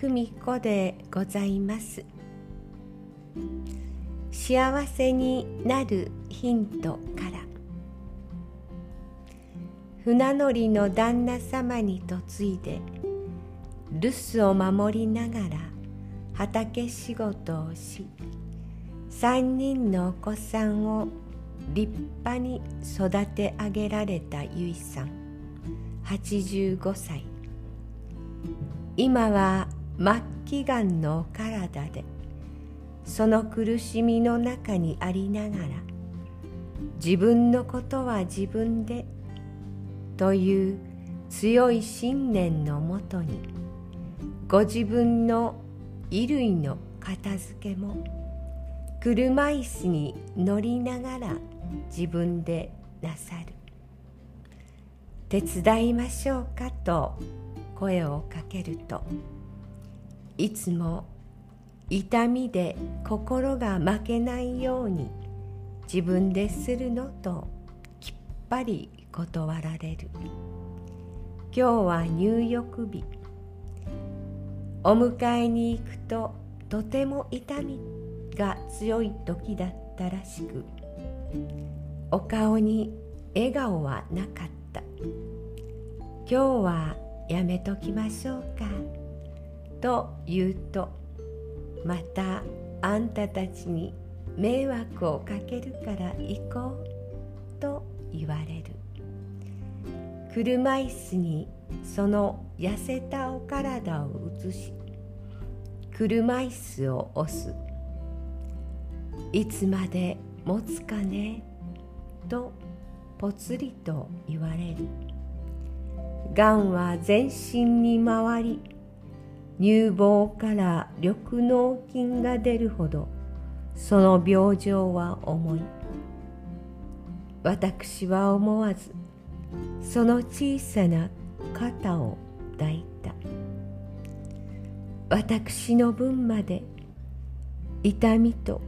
久美子でございます。幸せになるヒントから。船乗りの旦那様に嫁いで留守を守りながら畑仕事をし三人のお子さんを立派に育て上げられたゆいさん85歳。今は末期がんの体でその苦しみの中にありながら自分のことは自分でという強い信念のもとにご自分の衣類の片付けも車椅子に乗りながら自分でなさる。手伝いましょうかと声をかけるといつも痛みで心が負けないように自分でするのときっぱり断られる。今日は入浴日。お迎えに行くととても痛みが強い時だったらしくお顔に笑顔はなかった。今日はやめときましょうか」と言うとまたあんたたちに迷惑をかけるから行こうと言われる。車椅子にその痩せたお体を移し車椅子を押す。いつまで持つかねとぽつりと言われる。がんは全身に回り乳房から緑脳筋が出るほどその病状は重い。私は思わずその小さな肩を抱いた。私の分まで痛みと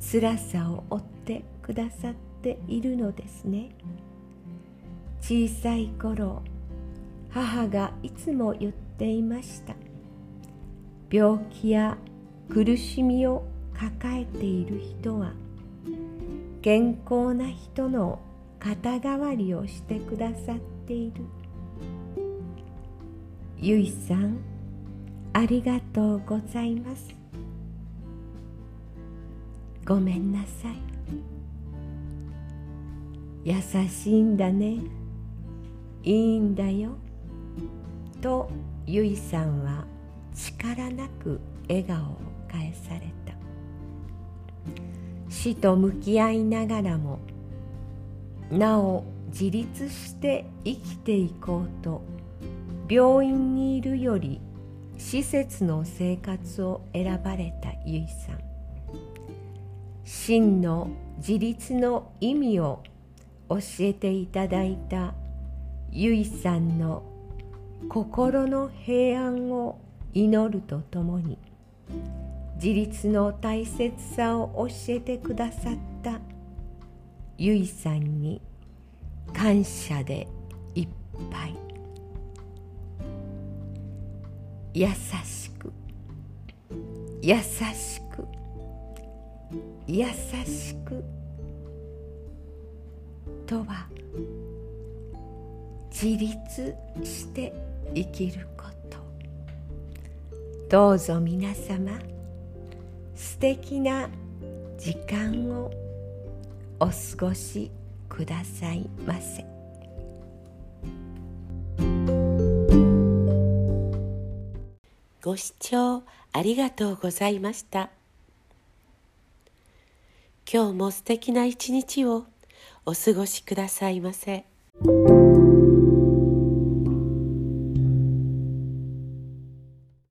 辛さを負ってくださっているのですね。小さい頃母がいつも言っていました。病気や苦しみを抱えている人は健康な人の肩代わりをしてくださっている。ゆいさんありがとうございます。ごめんなさい。優しいんだね。いいんだよ。とゆいさんは力なく笑顔を返された。死と向き合いながらもなお自立して生きていこうと病院にいるより施設の生活を選ばれたゆいさん。真の自立の意味を教えていただいたゆいさんの心の平安を祈るとともに自立の大切さを教えてくださったゆいさんに感謝でいっぱい。優しく優しく優しくとは自立して生きること。どうぞ皆様素敵な時間をお過ごしくださいませご視聴ありがとうございました今日も素敵な一日をお過ごしくださいませ。